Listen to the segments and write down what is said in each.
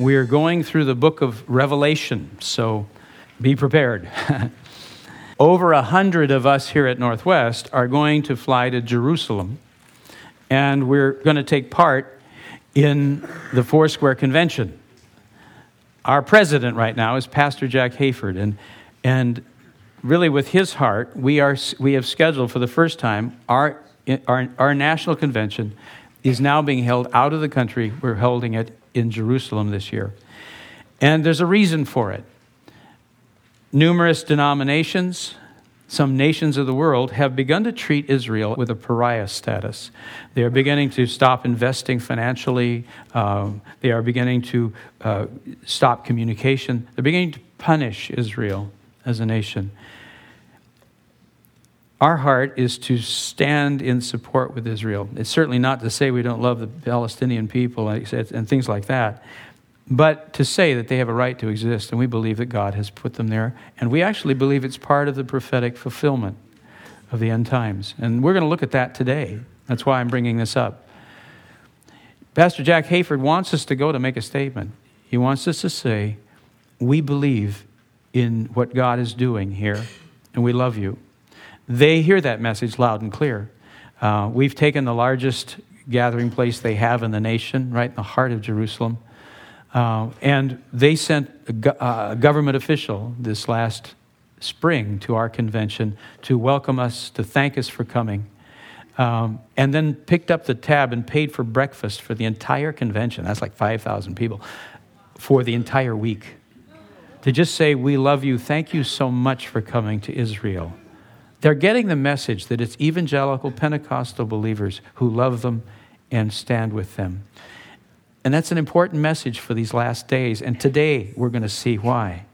We're going through the book of Revelation, so be prepared. Over a hundred of us here at Northwest are going to fly to Jerusalem, and we're going to take part in the Foursquare Convention. Our president right now is Pastor Jack Hayford, and, and really with his heart, we, are, we have scheduled for the first time our, our, our national convention is now being held out of the country. We're holding it in Jerusalem this year. And there's a reason for it. Numerous denominations, some nations of the world, have begun to treat Israel with a pariah status. They are beginning to stop investing financially, uh, they are beginning to uh, stop communication, they're beginning to punish Israel as a nation. Our heart is to stand in support with Israel. It's certainly not to say we don't love the Palestinian people and things like that, but to say that they have a right to exist, and we believe that God has put them there, and we actually believe it's part of the prophetic fulfillment of the end times. And we're going to look at that today. That's why I'm bringing this up. Pastor Jack Hayford wants us to go to make a statement. He wants us to say, We believe in what God is doing here, and we love you. They hear that message loud and clear. Uh, we've taken the largest gathering place they have in the nation, right in the heart of Jerusalem. Uh, and they sent a, go- uh, a, government official this last spring to our convention to welcome us, to thank us for coming, um, and then picked up the tab and paid for breakfast for the entire convention. That's like 5,000 people for the entire week. To just say, We love you, thank you so much for coming to Israel. They're getting the message that it's evangelical Pentecostal believers who love them and stand with them. And that's an important message for these last days. And today we're going to see why.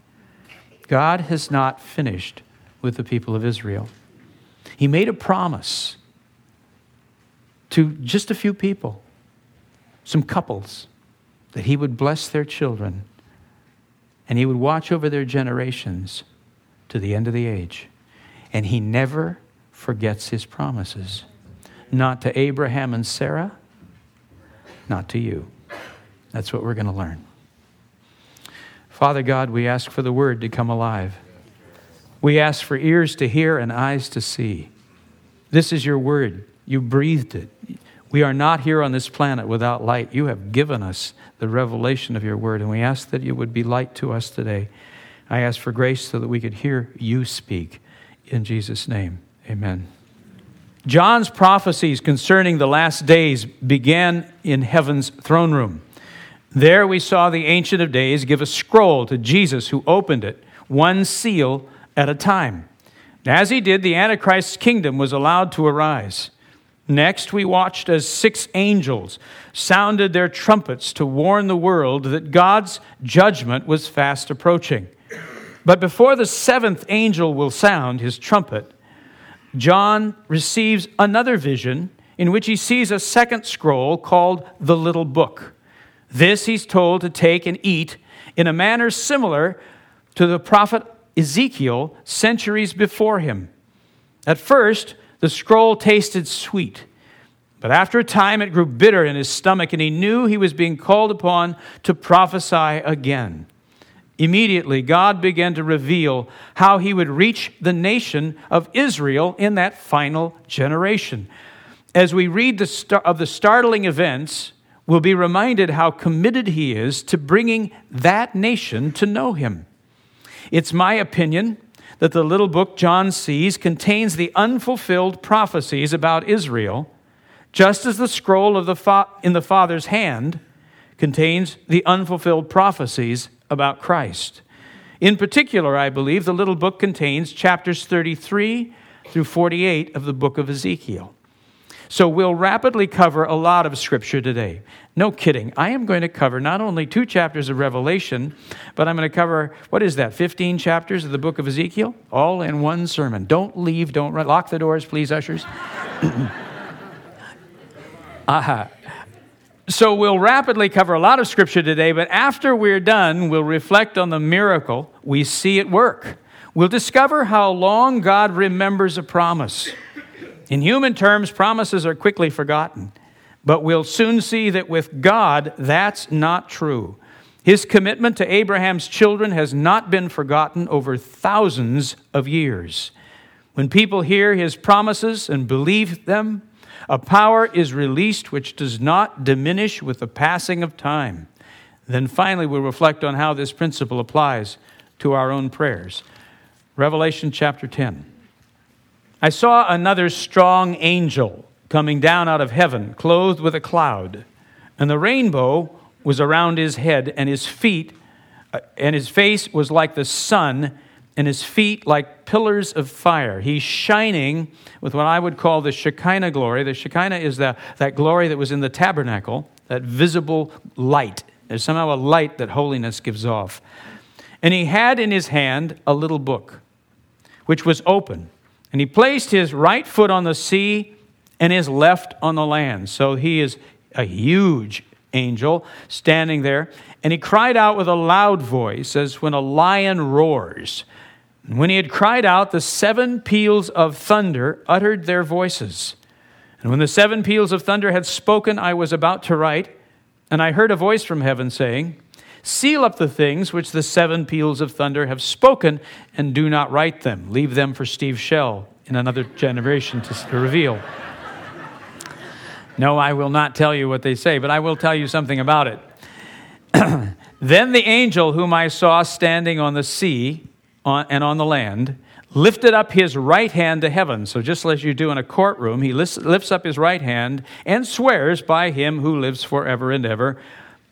God has not finished with the people of Israel. He made a promise to just a few people, some couples, that He would bless their children and He would watch over their generations to the end of the age. And he never forgets his promises. Not to Abraham and Sarah, not to you. That's what we're going to learn. Father God, we ask for the word to come alive. We ask for ears to hear and eyes to see. This is your word. You breathed it. We are not here on this planet without light. You have given us the revelation of your word, and we ask that you would be light to us today. I ask for grace so that we could hear you speak in Jesus' name. Amen. John's prophecies concerning the last days began in heaven's throne room. There we saw the Ancient of Days give a scroll to Jesus, who opened it, one seal at a time. As he did, the Antichrist's kingdom was allowed to arise. Next, we watched as six angels sounded their trumpets to warn the world that God's judgment was fast approaching. But before the seventh angel will sound his trumpet, John receives another vision in which he sees a second scroll called the Little Book. This he's told to take and eat in a manner similar to the prophet Ezekiel centuries before him. At first, the scroll tasted sweet, but after a time it grew bitter in his stomach, and he knew he was being called upon to prophesy again. Immediately, God began to reveal how he would reach the nation of Israel in that final generation. As we read the star- of the startling events, we'll be reminded how committed he is to bringing that nation to know him. It's my opinion that the little book John sees contains the unfulfilled prophecies about Israel, just as the scroll of the fa- in the Father's hand contains the unfulfilled prophecies about Christ. In particular, I believe the little book contains chapters 33 through 48 of the book of Ezekiel. So we'll rapidly cover a lot of Scripture today. No kidding. I am going to cover not only two chapters of Revelation, but I'm going to cover, what is that, 15 chapters of the book of Ezekiel? All in one sermon. Don't leave, don't run. Lock the doors, please, ushers. Aha. So we'll rapidly cover a lot of Scripture today, but after we're done, we'll reflect on the miracle we see at work. We'll discover how long God remembers a promise. In human terms, promises are quickly forgotten, but we'll soon see that with God, that's not true. His commitment to Abraham's children has not been forgotten over thousands of years. When people hear his promises and believe them, a power is released which does not diminish with the passing of time. Then finally, we'll reflect on how this principle applies to our own prayers. Revelation chapter 10. I saw another strong angel coming down out of heaven, clothed with a cloud, and the rainbow was around his head, and his feet, uh, and his face was like the sun, and his feet like pillars of fire. He's shining with what I would call the Shekinah glory. The Shekinah is the, that glory that was in the tabernacle, that visible light. There's somehow a light that holiness gives off. And he had in his hand a little book, which was open. And he placed his right foot on the sea and his left on the land. So he is a huge angel standing there. And he cried out with a loud voice, as when a lion roars. And when he had cried out, the seven peals of thunder uttered their voices. And when the seven peals of thunder had spoken, I was about to write, and I heard a voice from heaven saying, Seal up the things which the seven peals of thunder have spoken, and do not write them. Leave them for Steve Schell in another generation to reveal. No, I will not tell you what they say, but I will tell you something about it. then the angel whom I saw standing on the sea, and on the land, lifted up his right hand to heaven. So, just as you do in a courtroom, he lifts up his right hand and swears by him who lives forever and ever,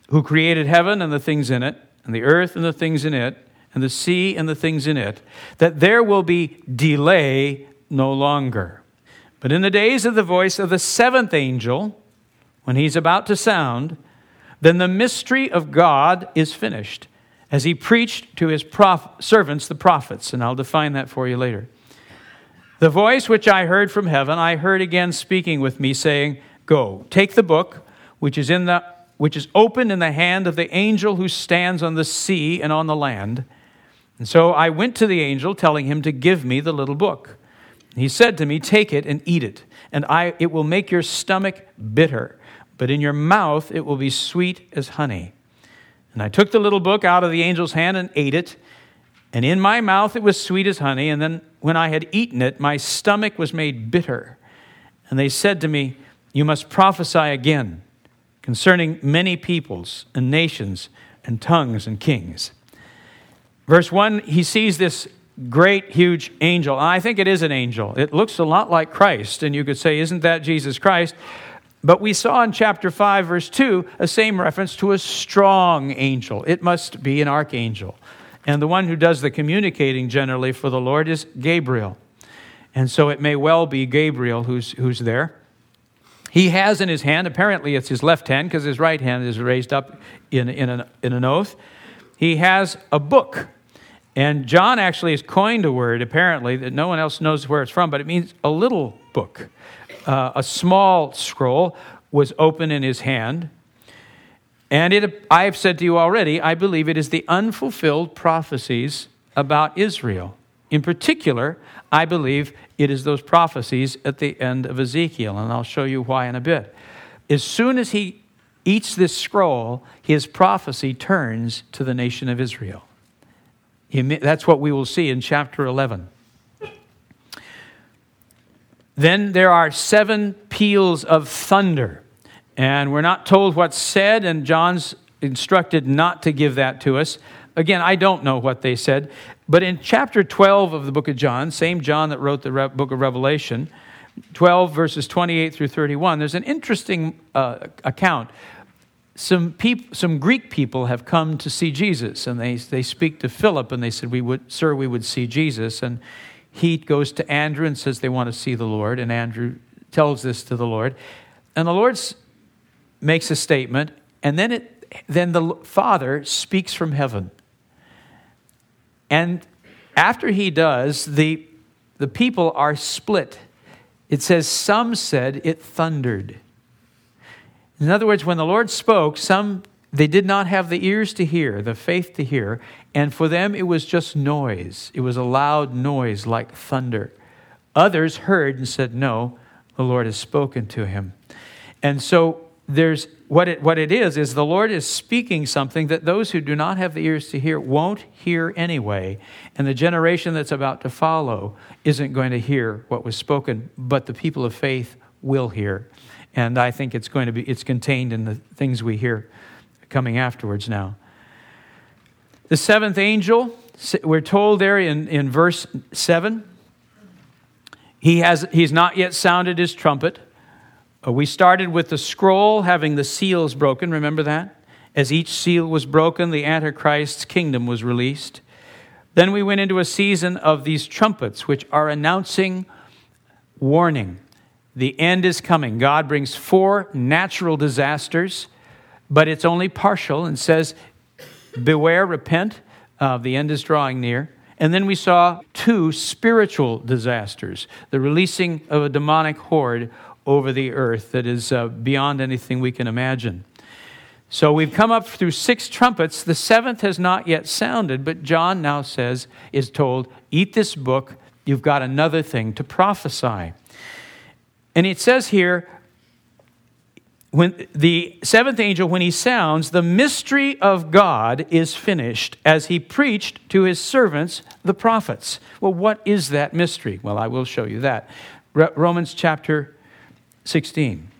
who created heaven and the things in it, and the earth and the things in it, and the sea and the things in it, that there will be delay no longer. But in the days of the voice of the seventh angel, when he's about to sound, then the mystery of God is finished as he preached to his prof- servants, the prophets, and I'll define that for you later. The voice which I heard from heaven, I heard again speaking with me, saying, Go, take the book which is in the which is open in the hand of the angel who stands on the sea and on the land. And so I went to the angel, telling him to give me the little book. He said to me, Take it and eat it, and I, it will make your stomach bitter, but in your mouth it will be sweet as honey. And I took the little book out of the angel's hand and ate it. And in my mouth it was sweet as honey. And then when I had eaten it, my stomach was made bitter. And they said to me, You must prophesy again concerning many peoples and nations and tongues and kings. Verse 1, he sees this great, huge angel. I think it is an angel. It looks a lot like Christ. And you could say, Isn't that Jesus Christ? But we saw in chapter 5, verse 2, a same reference to a strong angel. It must be an archangel. And the one who does the communicating generally for the Lord is Gabriel. And so it may well be Gabriel who's, who's there. He has in his hand, apparently it's his left hand because his right hand is raised up in, in, an, in an oath. He has a book. And John actually has coined a word, apparently, that no one else knows where it's from, but it means a little book uh, a small scroll was open in his hand. And it, I have said to you already, I believe it is the unfulfilled prophecies about Israel. In particular, I believe it is those prophecies at the end of Ezekiel, and I'll show you why in a bit. As soon as he eats this scroll, his prophecy turns to the nation of Israel. That's what we will see in chapter 11. Then there are seven peals of thunder. And we're not told what's said, and John's instructed not to give that to us. Again, I don't know what they said. But in chapter 12 of the book of John, same John that wrote the Re- book of Revelation, 12 verses 28 through 31, there's an interesting uh, account. Some, peop- some Greek people have come to see Jesus, and they, they speak to Philip, and they said, we would, Sir, we would see Jesus. And he goes to Andrew and says they want to see the Lord, and Andrew tells this to the Lord. And the Lord makes a statement, and then, it, then the Father speaks from heaven. And after he does, the, the people are split. It says, Some said it thundered. In other words, when the Lord spoke, some they did not have the ears to hear, the faith to hear, and for them it was just noise. It was a loud noise like thunder. Others heard and said, No, the Lord has spoken to him. And so there's what it, what it is is the Lord is speaking something that those who do not have the ears to hear won't hear anyway, and the generation that's about to follow isn't going to hear what was spoken, but the people of faith will hear. And I think it's going to be it's contained in the things we hear coming afterwards now. The seventh angel, we're told there in, in verse 7, he has, he's not yet sounded his trumpet. Uh, we started with the scroll having the seals broken, remember that? As each seal was broken, the Antichrist's kingdom was released. Then we went into a season of these trumpets, which are announcing warning. The end is coming. God brings four natural disasters but it's only partial and says, Beware, repent, uh, the end is drawing near. And then we saw two spiritual disasters the releasing of a demonic horde over the earth that is uh, beyond anything we can imagine. So we've come up through six trumpets. The seventh has not yet sounded, but John now says, is told, Eat this book, you've got another thing to prophesy. And it says here, when the seventh angel, when he sounds, the mystery of God is finished as he preached to his servants, the prophets. Well, what is that mystery? Well, I will show you that. Romans chapter 16.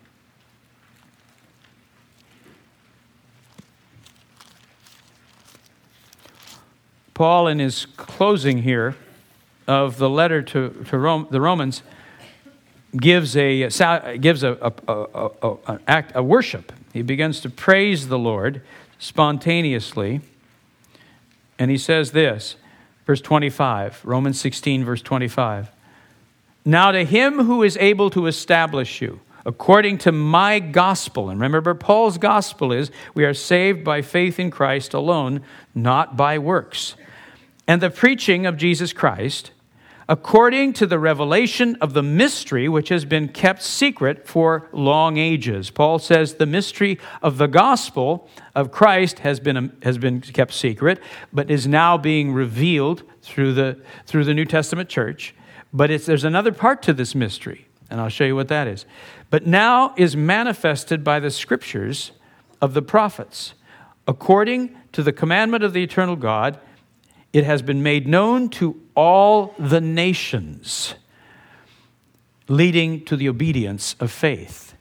Paul, in his closing here of the letter to, to Rome, the Romans, gives a, gives a, a, a, act, a worship. He begins to praise the Lord spontaneously. And he says this, verse 25, Romans 16, verse 25. Now to him who is able to establish you, according to my gospel, and remember, Paul's gospel is we are saved by faith in Christ alone, not by works. And the preaching of Jesus Christ, according to the revelation of the mystery which has been kept secret for long ages. Paul says the mystery of the gospel of Christ has been, um, has been kept secret, but is now being revealed through the, through the New Testament church. But there's another part to this mystery, and I'll show you what that is. But now is manifested by the scriptures of the prophets, according to the commandment of the eternal God it has been made known to all the nations, leading to the obedience of faith.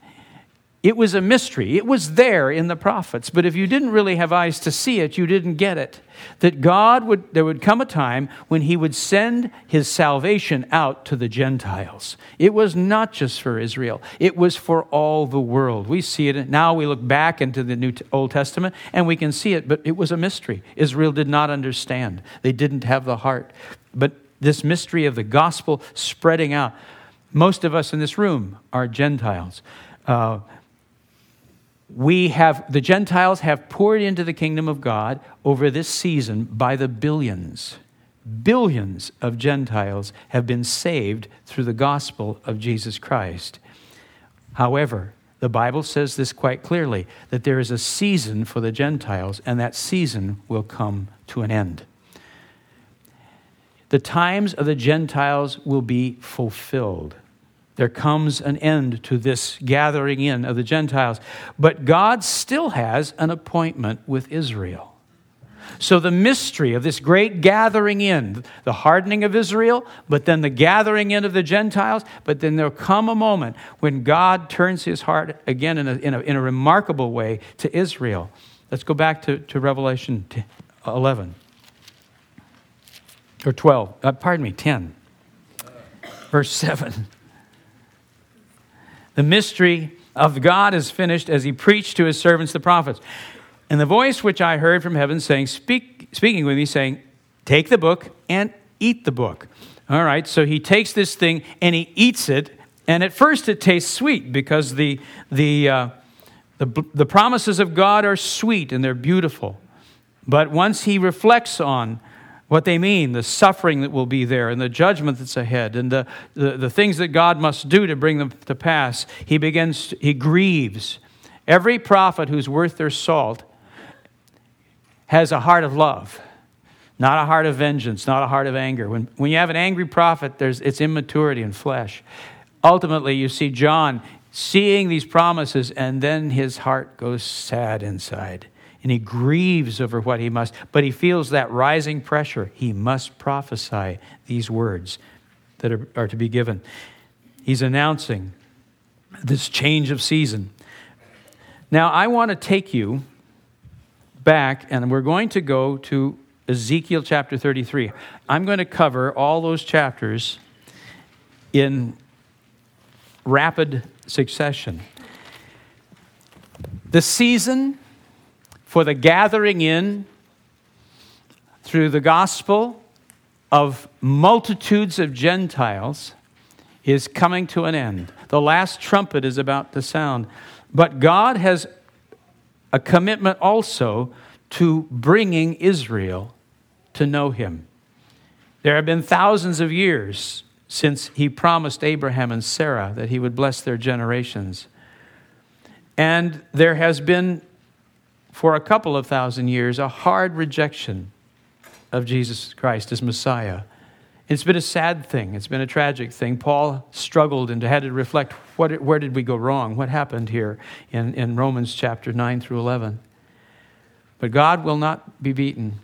It was a mystery. It was there in the prophets, but if you didn't really have eyes to see it, you didn't get it. That God would, there would come a time when He would send His salvation out to the Gentiles. It was not just for Israel, it was for all the world. We see it now, we look back into the New Old Testament and we can see it, but it was a mystery. Israel did not understand, they didn't have the heart. But this mystery of the gospel spreading out, most of us in this room are Gentiles. Uh, we have, the Gentiles have poured into the kingdom of God over this season by the billions. Billions of Gentiles have been saved through the gospel of Jesus Christ. However, the Bible says this quite clearly that there is a season for the Gentiles, and that season will come to an end. The times of the Gentiles will be fulfilled there comes an end to this gathering in of the Gentiles. But God still has an appointment with Israel. So, the mystery of this great gathering in, the hardening of Israel, but then the gathering in of the Gentiles, but then there'll come a moment when God turns his heart again in a, in a, in a remarkable way to Israel. Let's go back to, to Revelation 11 or 12, uh, pardon me, 10, verse 7. The mystery of God is finished as he preached to his servants, the prophets. And the voice which I heard from heaven saying, Speak, speaking with me, saying, Take the book and eat the book. All right, so he takes this thing and he eats it, And at first it tastes sweet because the, the, uh, the, the promises of God are sweet and they're beautiful. But once he reflects on what they mean, the suffering that will be there, and the judgment that's ahead, and the, the, the things that God must do to bring them to pass, he begins, he grieves. Every prophet who's worth their salt has a heart of love, not a heart of vengeance, not a heart of anger. When, when you have an angry prophet, there's, it's immaturity in flesh. Ultimately, you see John seeing these promises, and then his heart goes sad inside and he grieves over what he must, but he feels that rising pressure. He must prophesy these words that are, are to be given. He's announcing this change of season. Now, I want to take you back, and we're going to go to Ezekiel chapter 33. I'm going to cover all those chapters in rapid succession. The season for the gathering in through the gospel of multitudes of Gentiles is coming to an end. The last trumpet is about to sound. But God has a commitment also to bringing Israel to know Him. There have been thousands of years since He promised Abraham and Sarah that He would bless their generations. And there has been for a couple of thousand years a hard rejection of Jesus Christ as Messiah. It's been a sad thing. It's been a tragic thing. Paul struggled and had to reflect what, where did we go wrong? What happened here in, in Romans chapter 9 through 11? But God will not be beaten,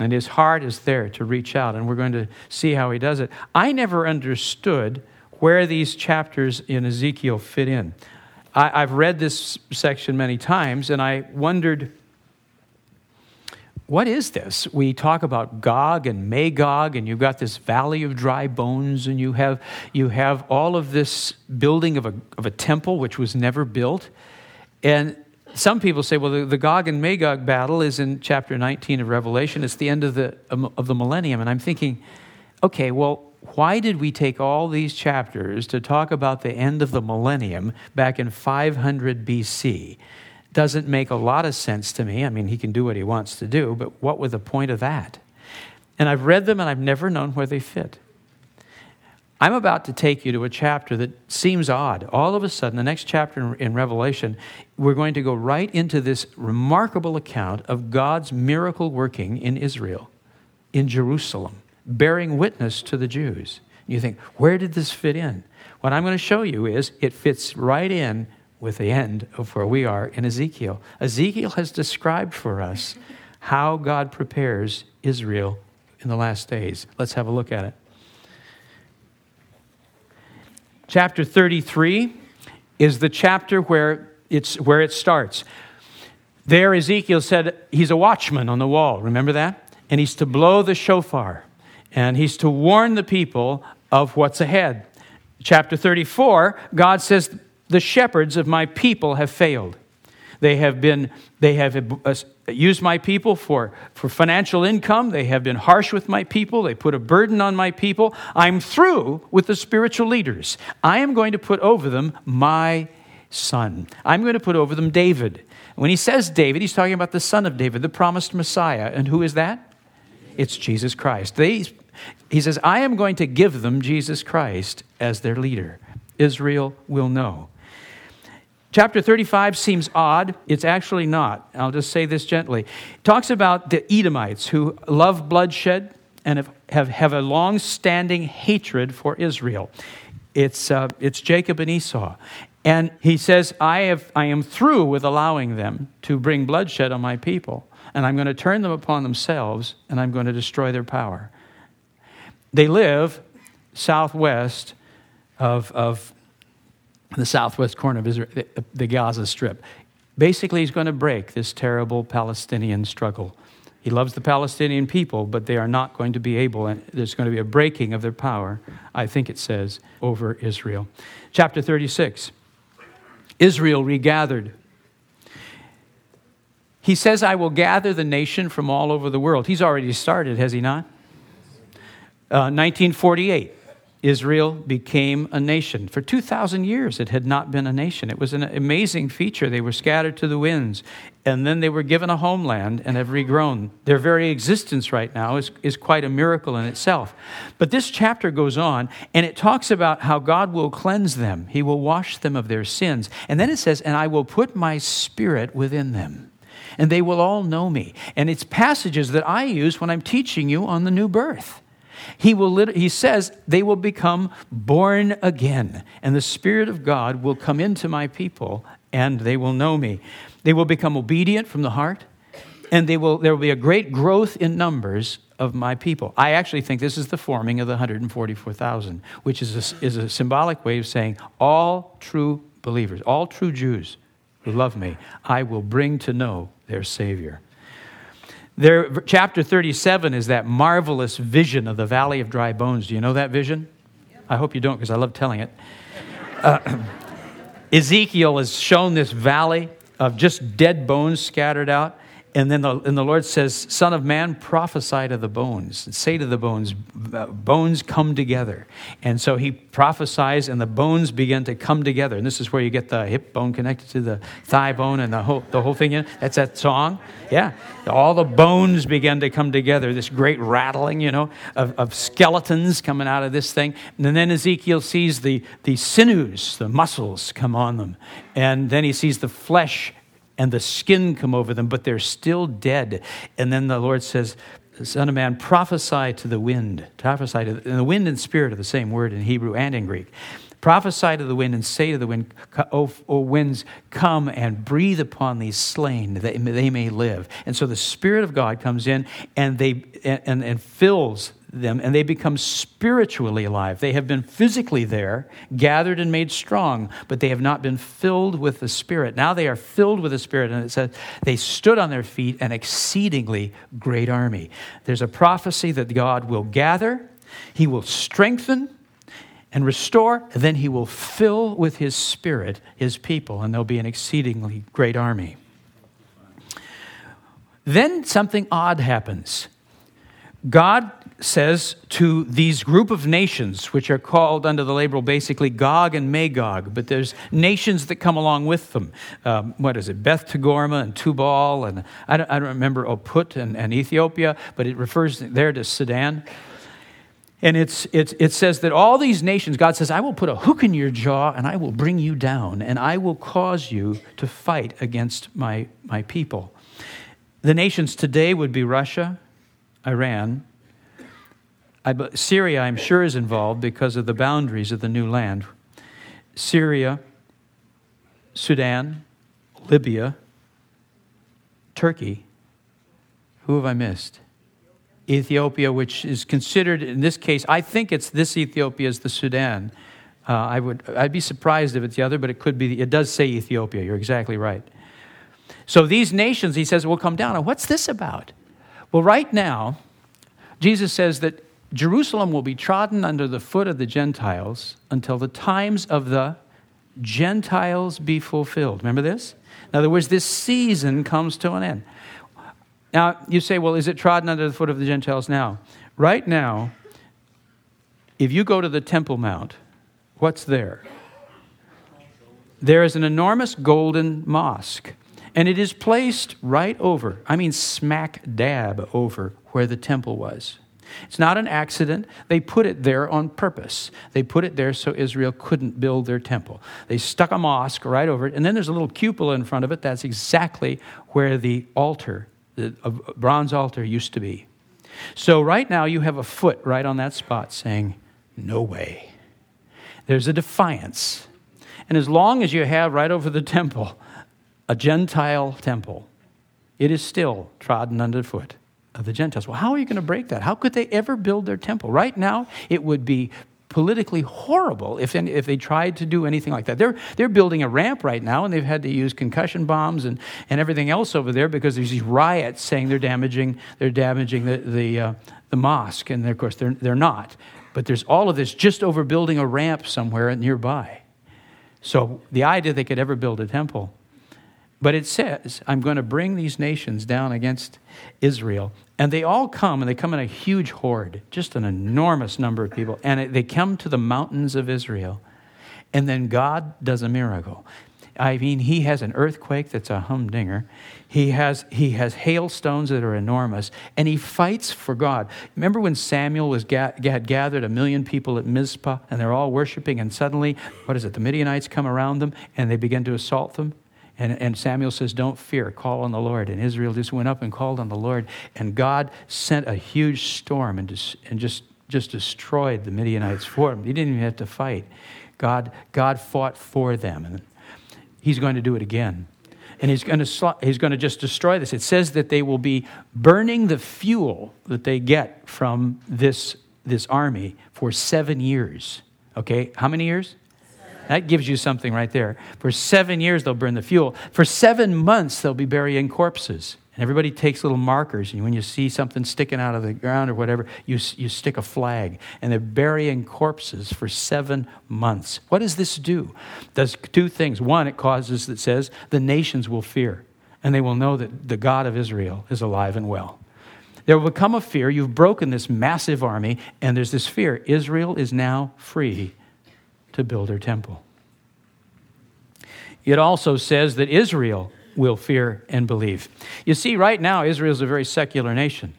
and his heart is there to reach out, and we're going to see how he does it. I never understood where these chapters in Ezekiel fit in. I, have read this section many times, and I wondered, what is this? We talk about Gog and Magog, and you've got this valley of dry bones, and you have, you have all of this building of a, of a temple which was never built. And some people say, well, the, the, Gog and Magog battle is in chapter 19 of Revelation. It's the end of the, of the millennium. And I'm thinking, okay, well, why did we take all these chapters to talk about the end of the millennium back in 500 BC? Doesn't make a lot of sense to me. I mean, he can do what he wants to do, but what was the point of that? And I've read them and I've never known where they fit. I'm about to take you to a chapter that seems odd. All of a sudden, the next chapter in Revelation, we're going to go right into this remarkable account of God's miracle working in Israel, in Jerusalem bearing witness to the Jews. You think, where did this fit in? What I'm going to show you is it fits right in with the end of where we are in Ezekiel. Ezekiel has described for us how God prepares Israel in the last days. Let's have a look at it. Chapter 33 is the chapter where, it's, where it starts. There, Ezekiel said he's a watchman on the wall. Remember that? And he's to blow the shofar and he's to warn the people of what's ahead. Chapter 34, God says, The shepherds of my people have failed. They have been, they have uh, used my people for, for financial income. They have been harsh with my people. They put a burden on my people. I'm through with the spiritual leaders. I am going to put over them my son. I'm going to put over them David. When he says David, he's talking about the son of David, the promised Messiah. And who is that? It's Jesus Christ. They he says, I am going to give them Jesus Christ as their leader. Israel will know. Chapter 35 seems odd. It's actually not. I'll just say this gently. It talks about the Edomites who love bloodshed and have, have, have a long standing hatred for Israel. It's, uh, it's Jacob and Esau. And he says, I, have, I am through with allowing them to bring bloodshed on my people, and I'm going to turn them upon themselves, and I'm going to destroy their power. They live southwest of, of the southwest corner of Israel, the Gaza Strip. Basically, he's going to break this terrible Palestinian struggle. He loves the Palestinian people, but they are not going to be able, and there's going to be a breaking of their power, I think it says, over Israel. Chapter 36 Israel regathered. He says, I will gather the nation from all over the world. He's already started, has he not? 1948. Uh, Israel became a nation. For 2,000 years, it had not been a nation. It was an amazing feature. They were scattered to the winds, and then they were given a homeland and have regrown. Their very existence right now is, is quite a miracle in itself. But this chapter goes on, and it talks about how God will cleanse them, He will wash them of their sins. And then it says, And I will put my spirit within them. And they will all know me. And it's passages that I use when I'm teaching you on the new birth. He, will, he says they will become born again, and the Spirit of God will come into my people, and they will know me. They will become obedient from the heart, and they will, there will be a great growth in numbers of my people. I actually think this is the forming of the 144,000, which is a, is a symbolic way of saying all true believers, all true Jews who love me, I will bring to know their Savior. There, chapter 37 is that marvelous vision of the valley of dry bones. Do you know that vision? I hope you don't because I love telling it. Uh, Ezekiel has shown this valley of just dead bones scattered out. And then the, and the Lord says, Son of man, prophesy to the bones. Say to the bones, bones come together. And so he prophesies, and the bones begin to come together. And this is where you get the hip bone connected to the thigh bone and the whole, the whole thing. That's that song. Yeah. All the bones begin to come together. This great rattling, you know, of, of skeletons coming out of this thing. And then Ezekiel sees the, the sinews, the muscles come on them. And then he sees the flesh and the skin come over them, but they're still dead. And then the Lord says, Son of man, prophesy to the wind. Prophesy to the, and the wind and spirit are the same word in Hebrew and in Greek. Prophesy to the wind and say to the wind, O, o winds, come and breathe upon these slain that they may live. And so the Spirit of God comes in and, they, and, and fills them and they become spiritually alive. They have been physically there, gathered and made strong, but they have not been filled with the Spirit. Now they are filled with the Spirit, and it says they stood on their feet, an exceedingly great army. There's a prophecy that God will gather, He will strengthen, and restore, and then He will fill with His Spirit His people, and there'll be an exceedingly great army. Then something odd happens. God says to these group of nations, which are called under the label basically Gog and Magog, but there's nations that come along with them. Um, what is it? Beth Togarmah and Tubal, and I don't, I don't remember Oput and, and, Ethiopia, but it refers there to Sudan. And it's, it's, it says that all these nations, God says, I will put a hook in your jaw and I will bring you down, and I will cause you to fight against my, my people. The nations today would be Russia, Iran, I, Syria, I'm sure, is involved because of the boundaries of the new land. Syria, Sudan, Libya, Turkey. Who have I missed? Ethiopia, which is considered, in this case, I think it's this Ethiopia is the Sudan. Uh, I would, I'd be surprised if it's the other, but it could be. It does say Ethiopia. You're exactly right. So these nations, he says, will come down. And what's this about? Well, right now, Jesus says that Jerusalem will be trodden under the foot of the Gentiles until the times of the Gentiles be fulfilled. Remember this? In other words, this season comes to an end. Now, you say, well, is it trodden under the foot of the Gentiles now? Right now, if you go to the Temple Mount, what's there? There is an enormous golden mosque, and it is placed right over, I mean, smack dab over where the temple was. It's not an accident. They put it there on purpose. They put it there so Israel couldn't build their temple. They stuck a mosque right over it, and then there's a little cupola in front of it. That's exactly where the altar, the bronze altar, used to be. So right now you have a foot right on that spot saying, No way. There's a defiance. And as long as you have right over the temple a Gentile temple, it is still trodden underfoot of the Gentiles. Well, how are you going to break that? How could they ever build their temple? Right now, it would be politically horrible if, if they tried to do anything like that. They're, they're building a ramp right now, and they've had to use concussion bombs and, and everything else over there because there's these riots saying they're damaging, they're damaging the, the, uh, the mosque. And of course, they're, they're not. But there's all of this just over building a ramp somewhere nearby. So the idea they could ever build a temple But it says, I'm going to bring these nations down against Israel. And they all come, and they come in a huge horde, just an enormous number of people. And they come to the mountains of Israel. And then God does a miracle. I mean, he has an earthquake that's a humdinger. He has, he has hailstones that are enormous, and he fights for God. Remember when Samuel was ga- had gathered a million people at Mizpah, and they're all worshiping, and suddenly, what is it, the Midianites come around them, and they begin to assault them? And, and Samuel says, Don't fear, call on the Lord. And Israel just went up and called on the Lord. And God sent a huge storm and just, and just, just destroyed the Midianites for them. He didn't even have to fight. God, God fought for them. And he's going to do it again. And he's going, to, he's going to just destroy this. It says that they will be burning the fuel that they get from this, this army for seven years. Okay, how many years? That gives you something right there. For seven years, they'll burn the fuel. For seven months, they'll be burying corpses. And everybody takes little markers. And when you see something sticking out of the ground or whatever, you, you stick a flag. And they're burying corpses for seven months. What does this do? Does two things. One, it causes, it says, the nations will fear. And they will know that the God of Israel is alive and well. There will become a fear. You've broken this massive army, and there's this fear. Israel is now free to build her temple. It also says that Israel will fear and believe. You see, right now, Israel is a very secular nation.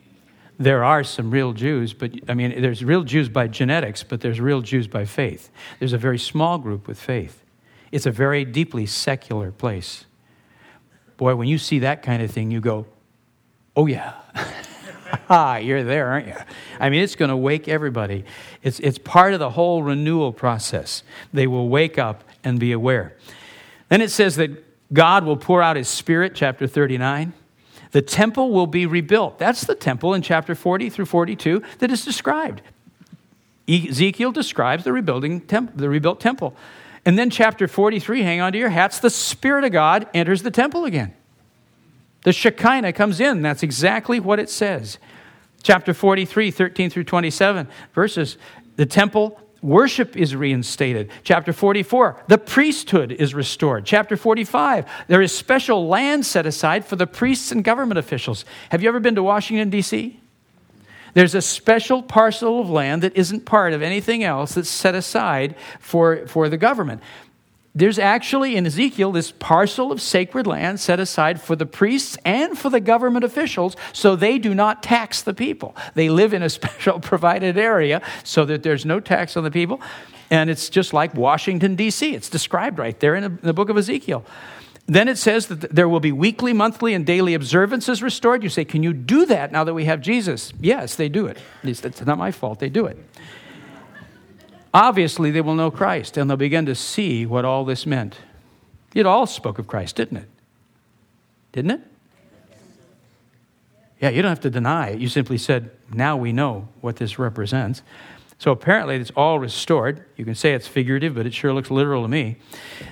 There are some real Jews, but I mean, there's real Jews by genetics, but there's real Jews by faith. There's a very small group with faith. It's a very deeply secular place. Boy, when you see that kind of thing, you go, oh, yeah. Ha, ah, you're there, aren't you? I mean, it's going to wake everybody. It's, it's part of the whole renewal process. They will wake up and be aware. Then it says that God will pour out his spirit, chapter 39. The temple will be rebuilt. That's the temple in chapter 40 through 42 that is described. Ezekiel describes the, rebuilding temp- the rebuilt temple. And then chapter 43, hang on to your hats, the Spirit of God enters the temple again. The Shekinah comes in. That's exactly what it says. Chapter 43, 13 through 27 verses. The temple worship is reinstated. Chapter 44, the priesthood is restored. Chapter 45, there is special land set aside for the priests and government officials. Have you ever been to Washington, D.C.? There's a special parcel of land that isn't part of anything else that's set aside for, for the government. There's actually in Ezekiel this parcel of sacred land set aside for the priests and for the government officials so they do not tax the people. They live in a special provided area so that there's no tax on the people. And it's just like Washington, D.C., it's described right there in the book of Ezekiel. Then it says that there will be weekly, monthly, and daily observances restored. You say, Can you do that now that we have Jesus? Yes, they do it. At least it's not my fault, they do it obviously they will know Christ and they'll begin to see what all this meant. It all spoke of Christ, didn't it? Didn't it? Yeah, you don't have to deny it. You simply said, now we know what this represents. So apparently it's all restored. You can say it's figurative, but it sure looks literal to me.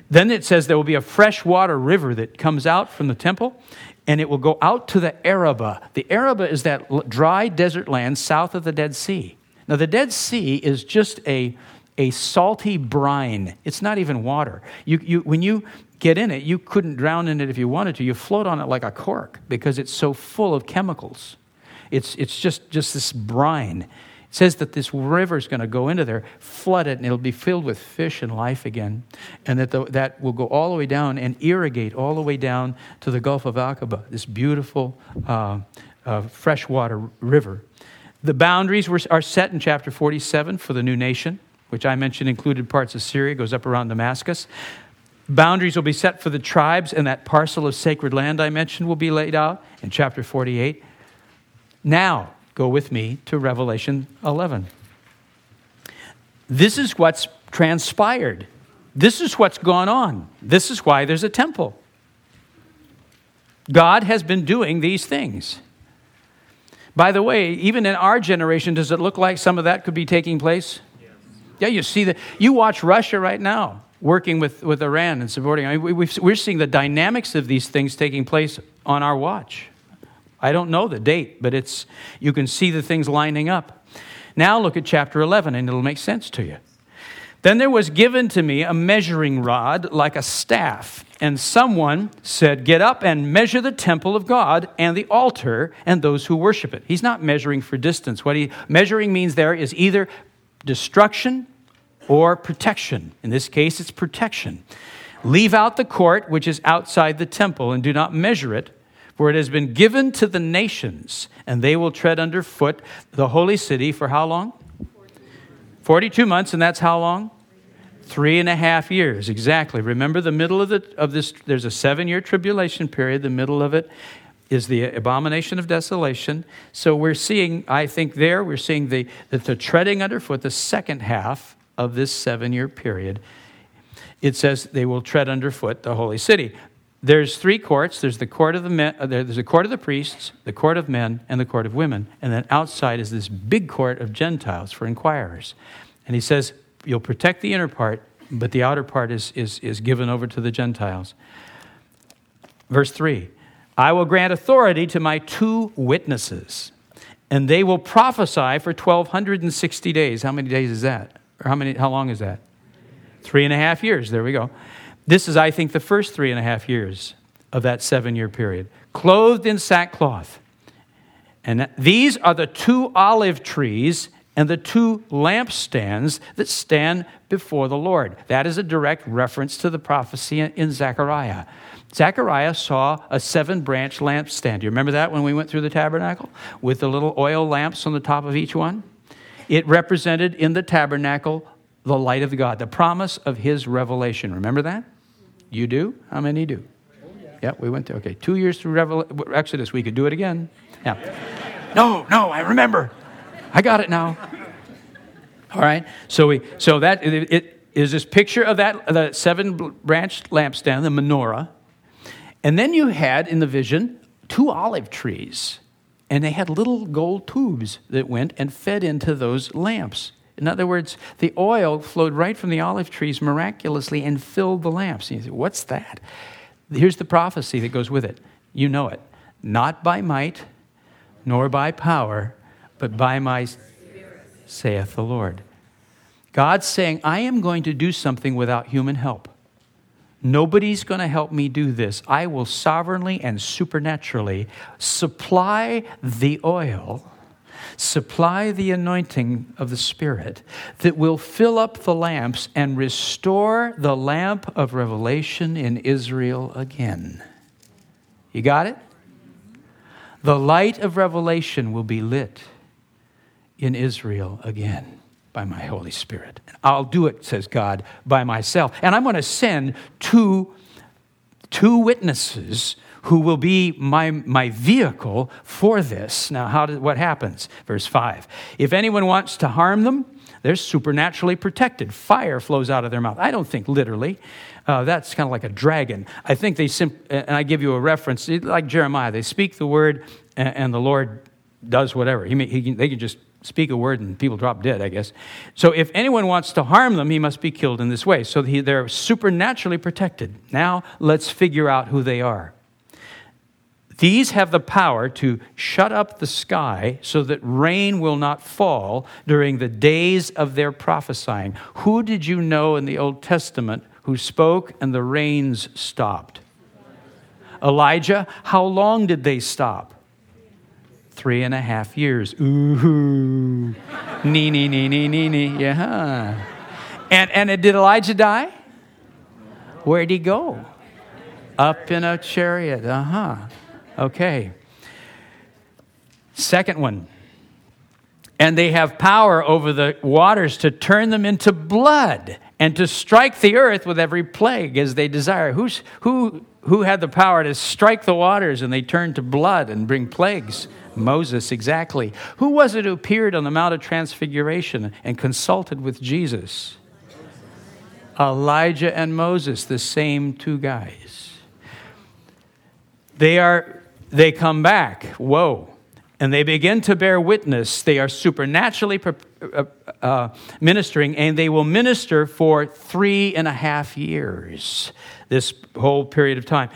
Then it says there will be a freshwater river that comes out from the temple, and it will go out to the Araba. The Araba is that dry desert land south of the Dead Sea. Now, the Dead Sea is just a, a salty brine. It's not even water. You, you, when you get in it, you couldn't drown in it if you wanted to. You float on it like a cork because it's so full of chemicals. It's, it's just, just this brine. It says that this river is going to go into there, flood it, and it'll be filled with fish and life again. And that the, that will go all the way down and irrigate all the way down to the Gulf of Aqaba, this beautiful uh, uh, freshwater river. The boundaries were, are set in chapter 47 for the new nation, which I mentioned included parts of Syria, goes up around Damascus. Boundaries will be set for the tribes, and that parcel of sacred land I mentioned will be laid out in chapter 48. Now, go with me to Revelation 11. This is what's transpired. This is what's gone on. This is why there's a temple. God has been doing these things. By the way, even in our generation, does it look like some of that could be taking place? Yeah, you see that. You watch Russia right now working with, with Iran and supporting. I mean, we, are seeing the dynamics of these things taking place on our watch. I don't know the date, but it's you can see the things lining up. Now look at chapter 11 and it'll make sense to you. Then there was given to me a measuring rod like a staff And someone said, Get up and measure the temple of God and the altar and those who worship it. He's not measuring for distance. What he measuring means there is either destruction or protection. In this case, it's protection. Leave out the court, which is outside the temple, and do not measure it, for it has been given to the nations, and they will tread underfoot the holy city for how long? 42 months, and that's how long? Three and a half years, exactly. Remember the middle of, the, of this, there's a seven year tribulation period. The middle of it is the abomination of desolation. So we're seeing, I think, there, we're seeing the, that the treading underfoot, the second half of this seven year period. It says they will tread underfoot the holy city. There's three courts. There's the court of the men uh, there's the court of the priests the court of men and the court of women. And then outside is this big court of gentiles for inquirers. And he says you'll protect the inner part but the outer part is, is, is given over to the gentiles. Verse 3 i will grant authority to my two witnesses and they will prophesy for 1260 days how many days is that or how many how long is that three and a half years there we go this is, I think, the first three and a half years of that seven year period, clothed in sackcloth. And these are the two olive trees and the two lampstands that stand before the Lord. That is a direct reference to the prophecy in Zechariah. Zechariah saw a seven branch lampstand. Do you remember that when we went through the tabernacle? With the little oil lamps on the top of each one? It represented in the tabernacle the light of God, the promise of his revelation. Remember that? You do? How many do? Yeah, we went there. Okay, two years through Revel- Exodus. We could do it again. Yeah. No, no, I remember. I got it now. All right. So we, so that it, it is this picture of that the seven branched lampstand, the menorah, and then you had in the vision two olive trees, and they had little gold tubes that went and fed into those lamps. In other words, the oil flowed right from the olive trees miraculously and filled the lamps. And you say, What's that? Here's the prophecy that goes with it. You know it. Not by might, nor by power, but by my Spirit. saith the Lord. God's saying, I am going to do something without human help. Nobody's going to help me do this. I will sovereignly and supernaturally supply the oil supply the anointing of the Spirit that will fill up the lamps and restore the lamp of revelation in Israel again. You got it? The light of revelation will be lit in Israel again by my Holy Spirit. I'll do it, says God, by myself. And I'm going to send two, two witnesses who will be my, my vehicle for this. Now, how did, what happens? Verse 5 If anyone wants to harm them, they're supernaturally protected. Fire flows out of their mouth. I don't think literally. Uh, that's kind of like a dragon. I think they, simply, and I give you a reference, like Jeremiah, they speak the word and, and the Lord does whatever. He, he can, they can just speak a word and people drop dead, I guess. So if anyone wants to harm them, he must be killed in this way. So they're supernaturally protected. Now let's figure out who they are. These have the power to shut up the sky so that rain will not fall during the days of their prophesying. Who did you know in the Old Testament who spoke and the rains stopped? Elijah. How long did they stop? Three and a half years. Ooh. nee, nee, nee, nee, nee, nee. Yeah. And, and did Elijah die? Where'd he go? Up in a chariot. Uh huh. Okay. Second one. And they have power over the waters to turn them into blood and to strike the earth with every plague as they desire. Who's, who, who had the power to strike the waters and they turned to blood and bring plagues? Moses, exactly. Who was it who appeared on the Mount of Transfiguration and consulted with Jesus? Elijah and Moses, the same two guys. They are they come back. Whoa. And they begin to bear witness. They are supernaturally uh, uh, ministering, and they will minister for three and a half years, this whole period of time.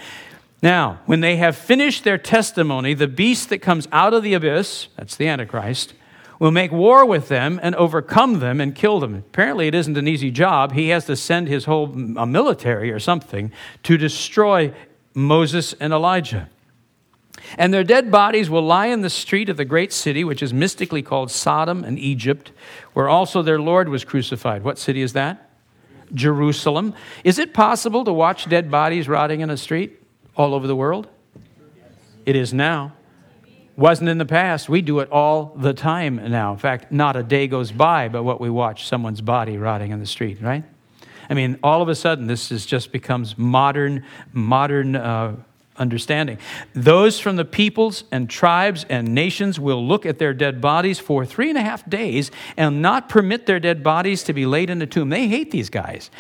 Now, when they have finished their testimony, the beast that comes out of the abyss, that's the Antichrist, will make war with them and overcome them and kill them. Apparently, it isn't an easy job. He has to send his whole mm, military or something to destroy Moses and Elijah. And their dead bodies will lie in the street of the great city, which is mystically called Sodom and Egypt, where also their Lord was crucified. What city is that? Jerusalem. Is it possible to watch dead bodies rotting in a street all over the world? It is now. Wasn't in the past. We do it all the time now. In fact, not a day goes by but what we watch someone's body rotting in the street, right? I mean, all of a sudden, this is just becomes modern, modern uh, understanding. Those from the peoples and tribes and nations will look at their dead bodies for three and a half days and not permit their dead bodies to be laid in a tomb. They hate these guys.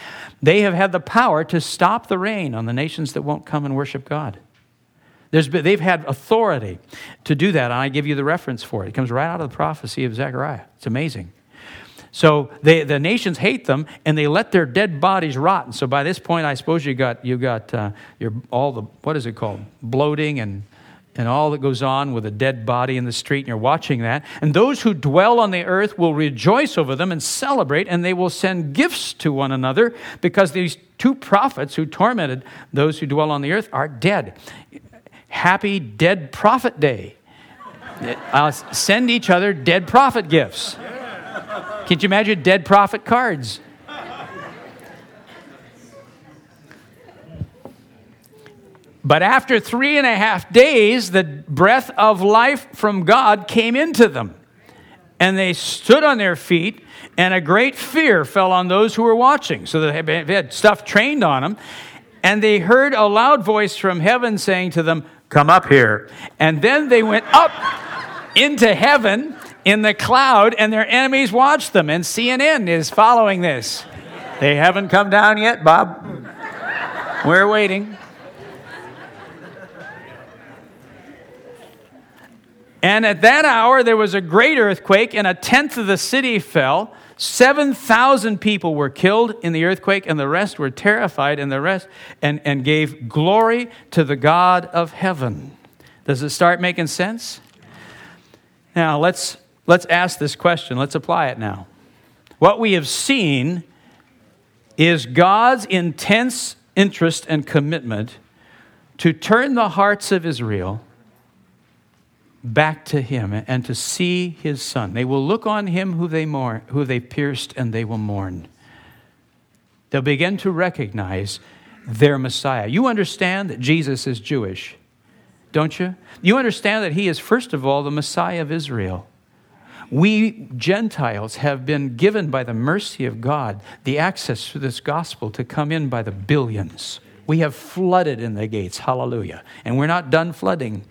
They have had the power to stop the rain on the nations that won't come and worship God. There's been, they've had authority to do that, and I give you the reference for it. It comes right out of the prophecy of Zechariah. It's amazing. So they, the nations hate them, and they let their dead bodies rot. And so by this point, I suppose you got you got uh, your all the what is it called bloating and and all that goes on with a dead body in the street, and you're watching that. And those who dwell on the earth will rejoice over them and celebrate, and they will send gifts to one another because these two prophets who tormented those who dwell on the earth are dead. Happy Dead Prophet Day. I'll send each other dead prophet gifts. Can't you imagine dead prophet cards? But after three and a half days, the breath of life from God came into them. And they stood on their feet, and a great fear fell on those who were watching. So they had stuff trained on them. And they heard a loud voice from heaven saying to them, Come up here. And then they went up into heaven in the cloud, and their enemies watch them. And CNN is following this. They haven't come down yet, Bob. We're waiting. And at that hour, there was a great earthquake, and a tenth of the city fell. 7,000 people were killed in the earthquake, and the rest were terrified, and the rest and, and gave glory to the God of heaven. Does it start making sense? Now, let's Let's ask this question. Let's apply it now. What we have seen is God's intense interest and commitment to turn the hearts of Israel back to him and to see his son. They will look on him who they mourn, who they pierced and they will mourn. They'll begin to recognize their Messiah. You understand that Jesus is Jewish, don't you? You understand that he is first of all the Messiah of Israel. We Gentiles have been given by the mercy of God the access to this gospel to come in by the billions. We have flooded in the gates, hallelujah. And we're not done flooding,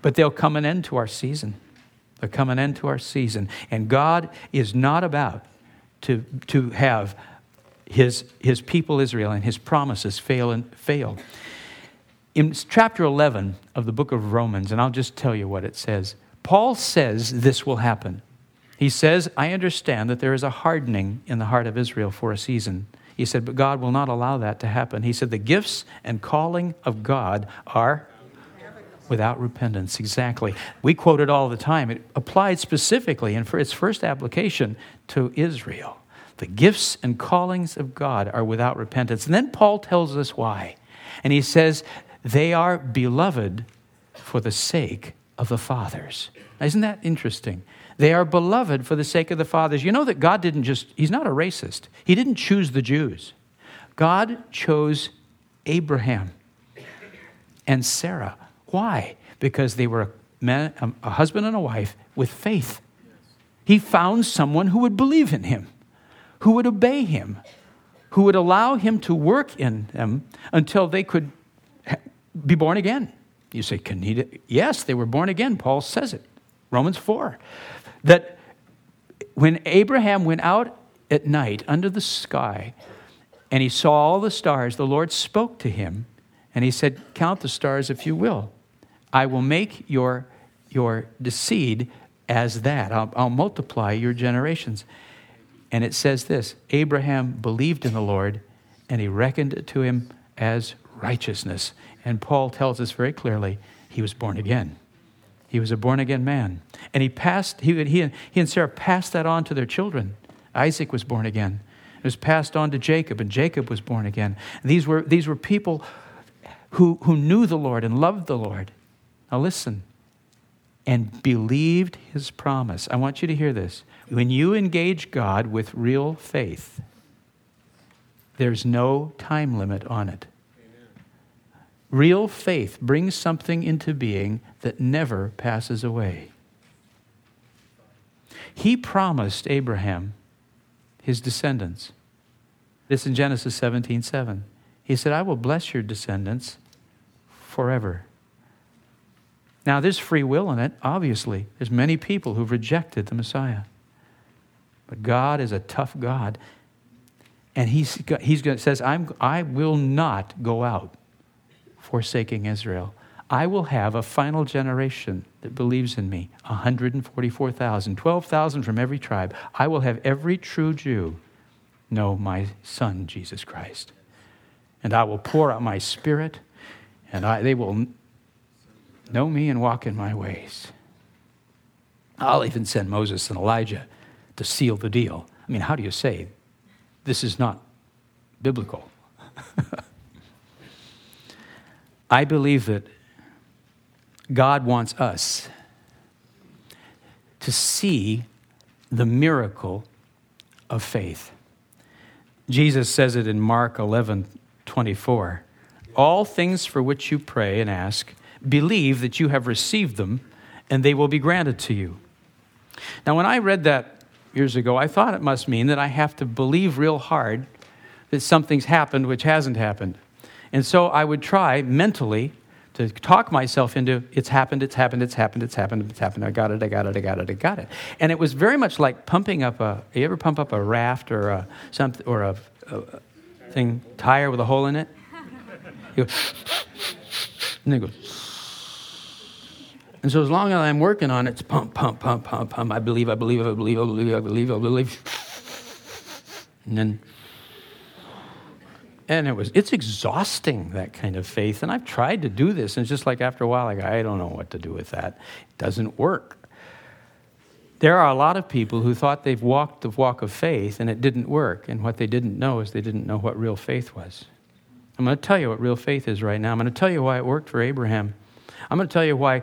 but they'll come an end to our season. They'll come an end to our season. And God is not about to, to have his, his people Israel and his promises fail and fail. In chapter 11 of the book of Romans, and I'll just tell you what it says. Paul says this will happen. He says, I understand that there is a hardening in the heart of Israel for a season. He said, but God will not allow that to happen. He said, the gifts and calling of God are without repentance. Exactly. We quote it all the time. It applied specifically and for its first application to Israel. The gifts and callings of God are without repentance. And then Paul tells us why. And he says, they are beloved for the sake of the fathers. Isn't that interesting? They are beloved for the sake of the fathers. You know that God didn't just, He's not a racist. He didn't choose the Jews. God chose Abraham and Sarah. Why? Because they were a, man, a husband and a wife with faith. He found someone who would believe in him, who would obey him, who would allow him to work in them until they could be born again. You say, can he? Yes, they were born again. Paul says it. Romans 4. That when Abraham went out at night under the sky and he saw all the stars, the Lord spoke to him and he said, Count the stars if you will. I will make your, your seed as that. I'll, I'll multiply your generations. And it says this Abraham believed in the Lord and he reckoned it to him as righteousness. And Paul tells us very clearly he was born again. He was a born again man. And he passed, he, he, he and Sarah passed that on to their children. Isaac was born again. It was passed on to Jacob, and Jacob was born again. These were, these were people who, who knew the Lord and loved the Lord. Now listen, and believed his promise. I want you to hear this. When you engage God with real faith, there's no time limit on it. Real faith brings something into being that never passes away. He promised Abraham his descendants. This in Genesis 17 7. He said, I will bless your descendants forever. Now, there's free will in it, obviously. There's many people who've rejected the Messiah. But God is a tough God. And he's, he's going to says, I'm, I will not go out forsaking Israel. I will have a final generation that believes in me 144,000, 12,000 from every tribe. I will have every true Jew know my son, Jesus Christ. And I will pour out my spirit, and I, they will know me and walk in my ways. I'll even send Moses and Elijah to seal the deal. I mean, how do you say this is not biblical? I believe that God wants us to see the miracle of faith. Jesus says it in Mark 11 24. All things for which you pray and ask, believe that you have received them, and they will be granted to you. Now, when I read that years ago, I thought it must mean that I have to believe real hard that something's happened which hasn't happened. And so I would try mentally to talk myself into it's happened, it's happened, it's happened, it's happened, it's happened. I got it, I got it, I got it, I got it. And it was very much like pumping up a. You ever pump up a raft or a something or a, a, thing tire with a hole in it? You go, and it goes. And so as long as I'm working on it, it's pump, pump, pump, pump, pump. I believe, I believe, I believe, I believe, I believe, I believe. And then and it was it's exhausting that kind of faith. And i've tried to do this and it's just like after a while like i don't know what to do with that. It doesn't work. There are a lot of people who thought they've walked the walk of faith and it didn't work. And what they didn't know is they didn't know what real faith was. I'm going to tell you what real faith is right now. I'm going to tell you why it worked for abraham. I'm going to tell you why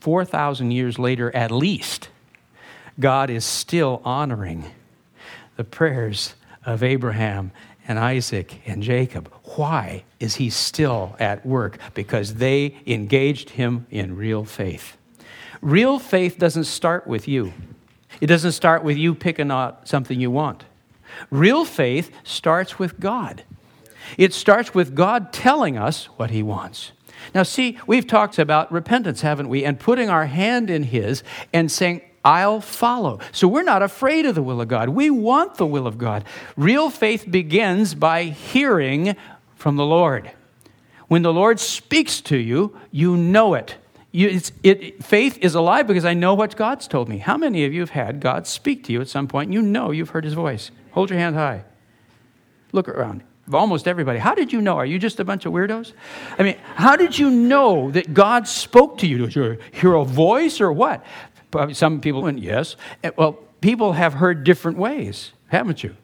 4000 years later at least god is still honoring the prayers of abraham and Isaac and Jacob. Why is he still at work? Because they engaged him in real faith. Real faith doesn't start with you, it doesn't start with you picking out something you want. Real faith starts with God. It starts with God telling us what he wants. Now, see, we've talked about repentance, haven't we? And putting our hand in his and saying, I'll follow. So we're not afraid of the will of God. We want the will of God. Real faith begins by hearing from the Lord. When the Lord speaks to you, you know it. You, it. Faith is alive because I know what God's told me. How many of you have had God speak to you at some point you know you've heard his voice? Hold your hand high. Look around. Almost everybody. How did you know? Are you just a bunch of weirdos? I mean, how did you know that God spoke to you? Did you hear a voice or what? Some people went, yes. Eh, well, people have heard different ways, haven't you?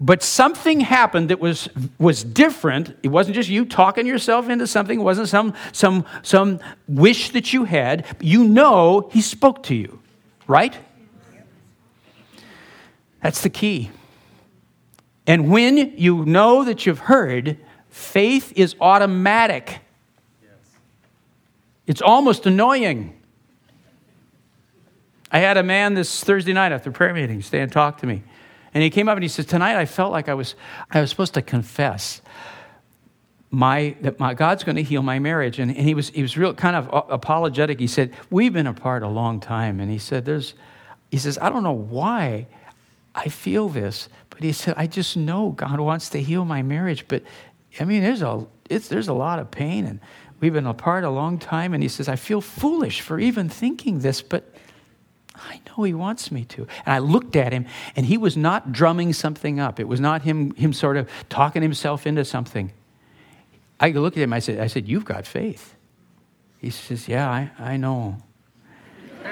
But something happened that was, was different. It wasn't just you talking yourself into something. It wasn't some, some, some wish that you had. You know he spoke to you, right? That's the key. And when you know that you've heard, faith is automatic. It's almost annoying. I had a man this Thursday night after prayer meeting stay and talk to me. And he came up and he said, Tonight I felt like I was, I was supposed to confess my, that my, God's going to heal my marriage. And, and he, was, he was real kind of apologetic. He said, We've been apart a long time. And he said, There's, he says, I don't know why I feel this, but he said, I just know God wants to heal my marriage. But I mean, there's a, it's, there's a lot of pain. And we've been apart a long time. And he says, I feel foolish for even thinking this, but I know he wants me to. And I looked at him, and he was not drumming something up. It was not him, him sort of talking himself into something. I looked at him, I said, I said, You've got faith. He says, Yeah, I, I know.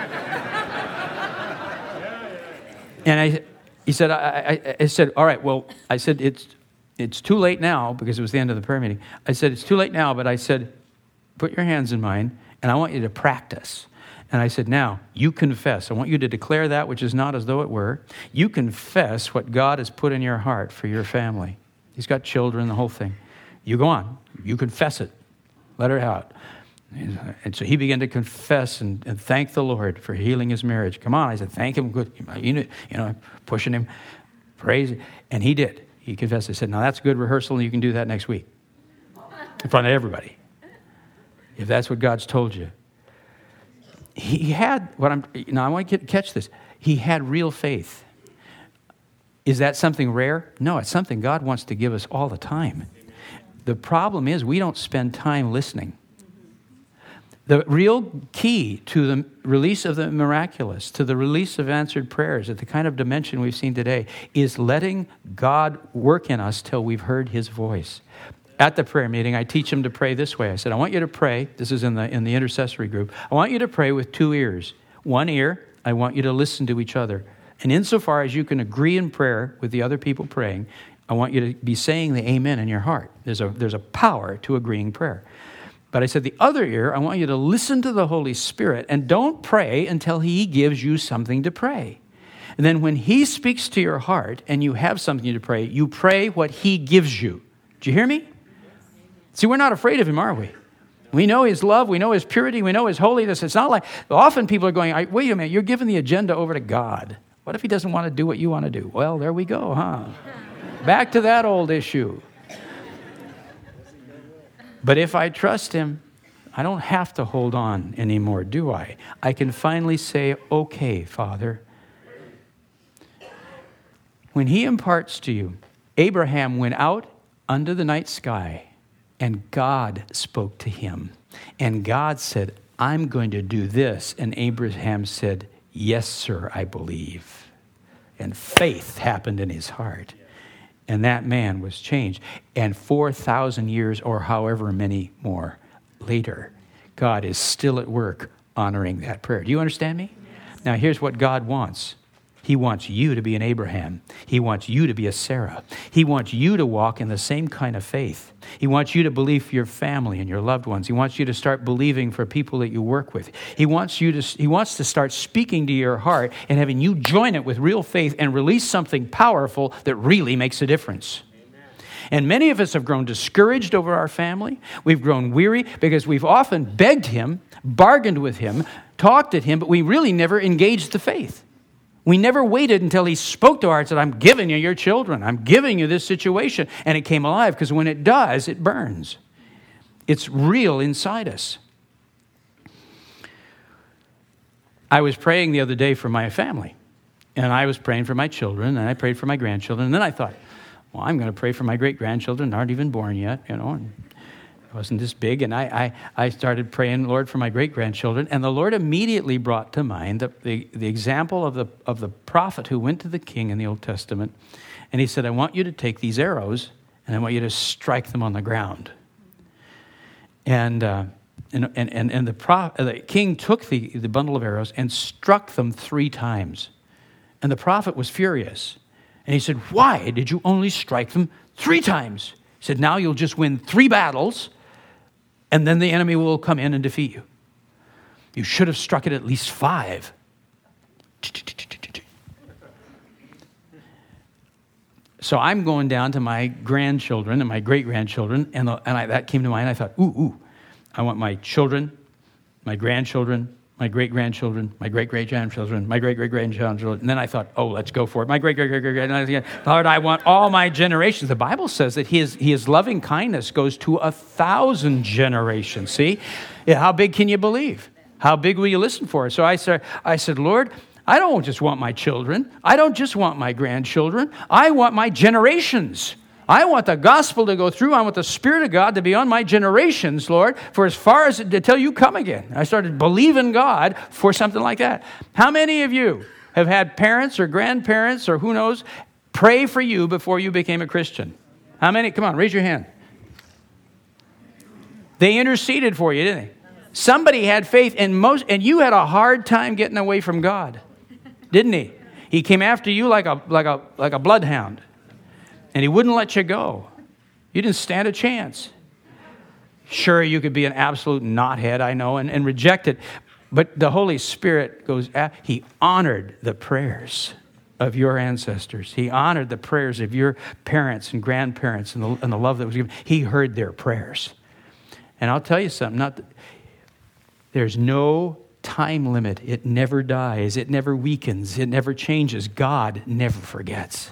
and I, he said, I, I, I said, All right, well, I said, it's, it's too late now because it was the end of the prayer meeting. I said, It's too late now, but I said, Put your hands in mine, and I want you to practice. And I said, Now, you confess. I want you to declare that which is not as though it were. You confess what God has put in your heart for your family. He's got children, the whole thing. You go on. You confess it. Let her out. And so he began to confess and, and thank the Lord for healing his marriage. Come on, I said, thank him. Good, you know, you know, pushing him, praise, and he did. He confessed. I said, now that's good rehearsal, and you can do that next week in front of everybody, if that's what God's told you. He had what I'm. Now I want to catch this. He had real faith. Is that something rare? No, it's something God wants to give us all the time. The problem is we don't spend time listening. The real key to the release of the miraculous, to the release of answered prayers at the kind of dimension we've seen today, is letting God work in us till we've heard his voice. At the prayer meeting, I teach them to pray this way. I said, I want you to pray. This is in the, in the intercessory group. I want you to pray with two ears. One ear, I want you to listen to each other. And insofar as you can agree in prayer with the other people praying, I want you to be saying the amen in your heart. There's a, there's a power to agreeing prayer. But I said, the other ear, I want you to listen to the Holy Spirit and don't pray until He gives you something to pray. And then when He speaks to your heart and you have something to pray, you pray what He gives you. Do you hear me? See, we're not afraid of Him, are we? We know His love, we know His purity, we know His holiness. It's not like often people are going, wait a minute, you're giving the agenda over to God. What if He doesn't want to do what you want to do? Well, there we go, huh? Back to that old issue. But if I trust Him, I don't have to hold on anymore, do I? I can finally say, okay, Father. When He imparts to you, Abraham went out under the night sky, and God spoke to him. And God said, I'm going to do this. And Abraham said, Yes, sir, I believe. And faith happened in his heart. And that man was changed. And 4,000 years or however many more later, God is still at work honoring that prayer. Do you understand me? Now, here's what God wants he wants you to be an Abraham. He wants you to be a Sarah. He wants you to walk in the same kind of faith. He wants you to believe for your family and your loved ones. He wants you to start believing for people that you work with. He wants you to he wants to start speaking to your heart and having you join it with real faith and release something powerful that really makes a difference. And many of us have grown discouraged over our family. We've grown weary because we've often begged him, bargained with him, talked at him, but we really never engaged the faith. We never waited until he spoke to our heart and said, I'm giving you your children. I'm giving you this situation. And it came alive because when it does, it burns. It's real inside us. I was praying the other day for my family. And I was praying for my children, and I prayed for my grandchildren. And then I thought, well, I'm going to pray for my great grandchildren, aren't even born yet, you know. And it wasn't this big. And I, I, I started praying, Lord, for my great grandchildren. And the Lord immediately brought to mind the, the, the example of the, of the prophet who went to the king in the Old Testament. And he said, I want you to take these arrows and I want you to strike them on the ground. And, uh, and, and, and, the, uh, the king took the, the bundle of arrows and struck them three times. And the prophet was furious. And he said, Why did you only strike them three times? He said, Now you'll just win three battles and then the enemy will come in and defeat you. You should have struck it at least five. So I'm going down to my grandchildren and my great grandchildren, and, the, and I, that came to mind. I thought, ooh, ooh, I want my children, my grandchildren, my great grandchildren, my great great grandchildren, my great great grandchildren. And then I thought, oh, let's go for it. My great great great great. Lord, I want all my generations. The Bible says that his, his loving kindness goes to a thousand generations. See? Yeah, how big can you believe? How big will you listen for? So I said, I said, Lord, I don't just want my children. I don't just want my grandchildren. I want my generations. I want the gospel to go through. I want the Spirit of God to be on my generations, Lord, for as far as until you come again. I started believing God for something like that. How many of you have had parents or grandparents or who knows pray for you before you became a Christian? How many? Come on, raise your hand. They interceded for you, didn't they? Somebody had faith, and most, and you had a hard time getting away from God, didn't he? He came after you like a like a like a bloodhound, and he wouldn't let you go. You didn't stand a chance. Sure, you could be an absolute knothead, I know, and, and reject it. But the Holy Spirit goes, He honored the prayers of your ancestors. He honored the prayers of your parents and grandparents and the, and the love that was given. He heard their prayers. And I'll tell you something, not, there's no time limit. It never dies, it never weakens, it never changes. God never forgets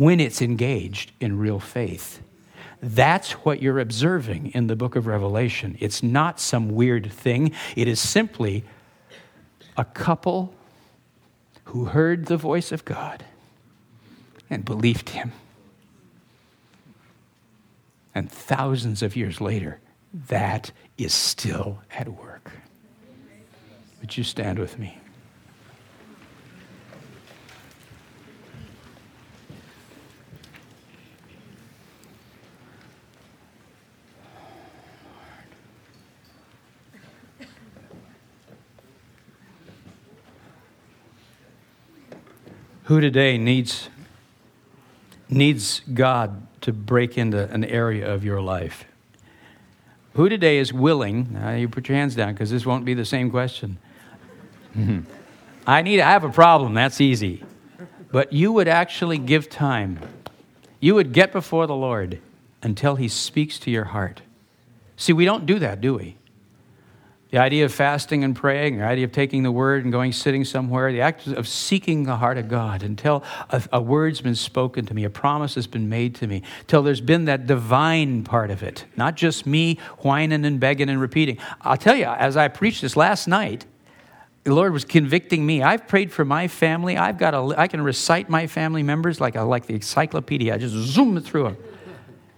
when it's engaged in real faith. That's what you're observing in the book of Revelation. It's not some weird thing, it is simply a couple who heard the voice of God and believed him. And thousands of years later, that is still at work. Would you stand with me? Who today needs, needs God to break into an area of your life? Who today is willing? You put your hands down because this won't be the same question. I need. I have a problem. That's easy, but you would actually give time. You would get before the Lord until He speaks to your heart. See, we don't do that, do we? The idea of fasting and praying, the idea of taking the word and going sitting somewhere, the act of seeking the heart of God until a, a, word's been spoken to me, a promise has been made to me, till there's been that divine part of it, not just me whining and begging and repeating. I'll tell you, as I preached this last night, the Lord was convicting me. I've prayed for my family. I've got a, I can recite my family members like, a, like the encyclopedia. I just zoom through them.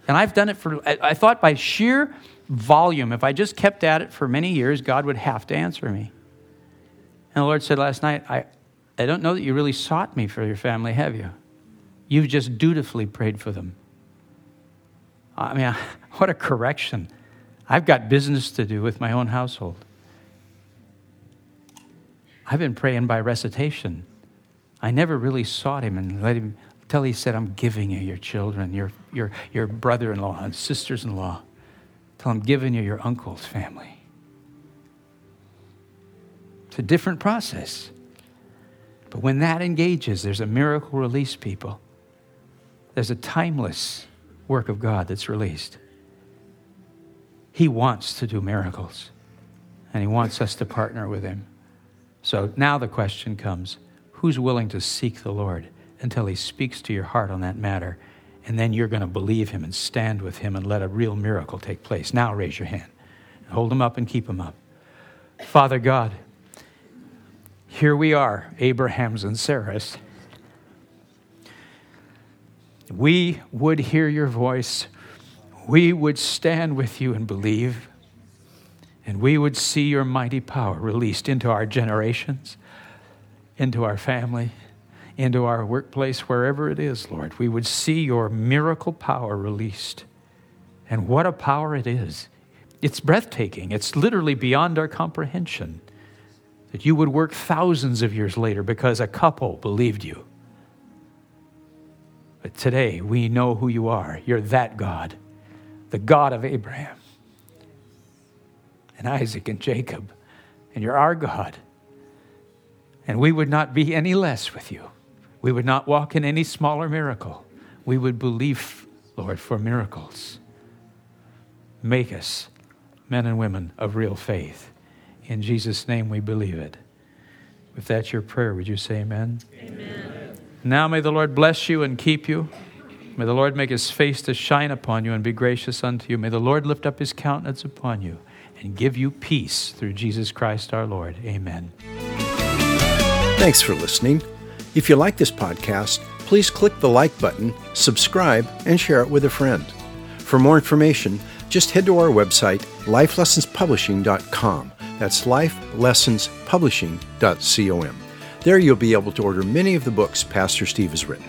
And I've done it for, I thought by sheer volume, if I just kept at it for many years, God would have to answer me. And the Lord said last night, I, I don't know that you really sought me for your family, have you? You've just dutifully prayed for them. I mean, what a correction. I've got business to do with my own household. I've been praying by recitation. I never really sought him and let him till he said, I'm giving you your children, your, your, your brother in law and sisters in law. Till I'm giving you your uncle's family. It's a different process. But when that engages, there's a miracle release, people. There's a timeless work of God that's released. He wants to do miracles, and He wants us to partner with Him. So now the question comes who's willing to seek the Lord until He speaks to your heart on that matter? And then you're going to believe him and stand with him and let a real miracle take place. Now raise your hand. Hold them up and keep them up. Father God, here we are, Abraham's and Sarah's. We would hear your voice. We would stand with you and believe. And we would see your mighty power released into our generations, into our family, into our workplace, wherever it is, Lord. We would see your miracle power released. And what a power it is! It's breathtaking. It's literally beyond our comprehension that you would work thousands of years later because a couple believed you. But today we know who you are. You're that God, the God of Abraham and Isaac and Jacob. And you're our God. And we would not be any less with you. We would not walk in any smaller miracle. We would believe, Lord, for miracles. Make us men and women of real faith. In Jesus' name we believe it. If that's your prayer, would you say amen? Amen. Now may the Lord bless you and keep you. May the Lord make his face to shine upon you and be gracious unto you. May the Lord lift up his countenance upon you and give you peace through Jesus Christ our Lord. Amen. Thanks for listening. If you like this podcast, please click the like button, subscribe, and share it with a friend. For more information, just head to our website, lifelessonspublishing.com. That's lifelessonspublishing.com. There you'll be able to order many of the books Pastor Steve has written.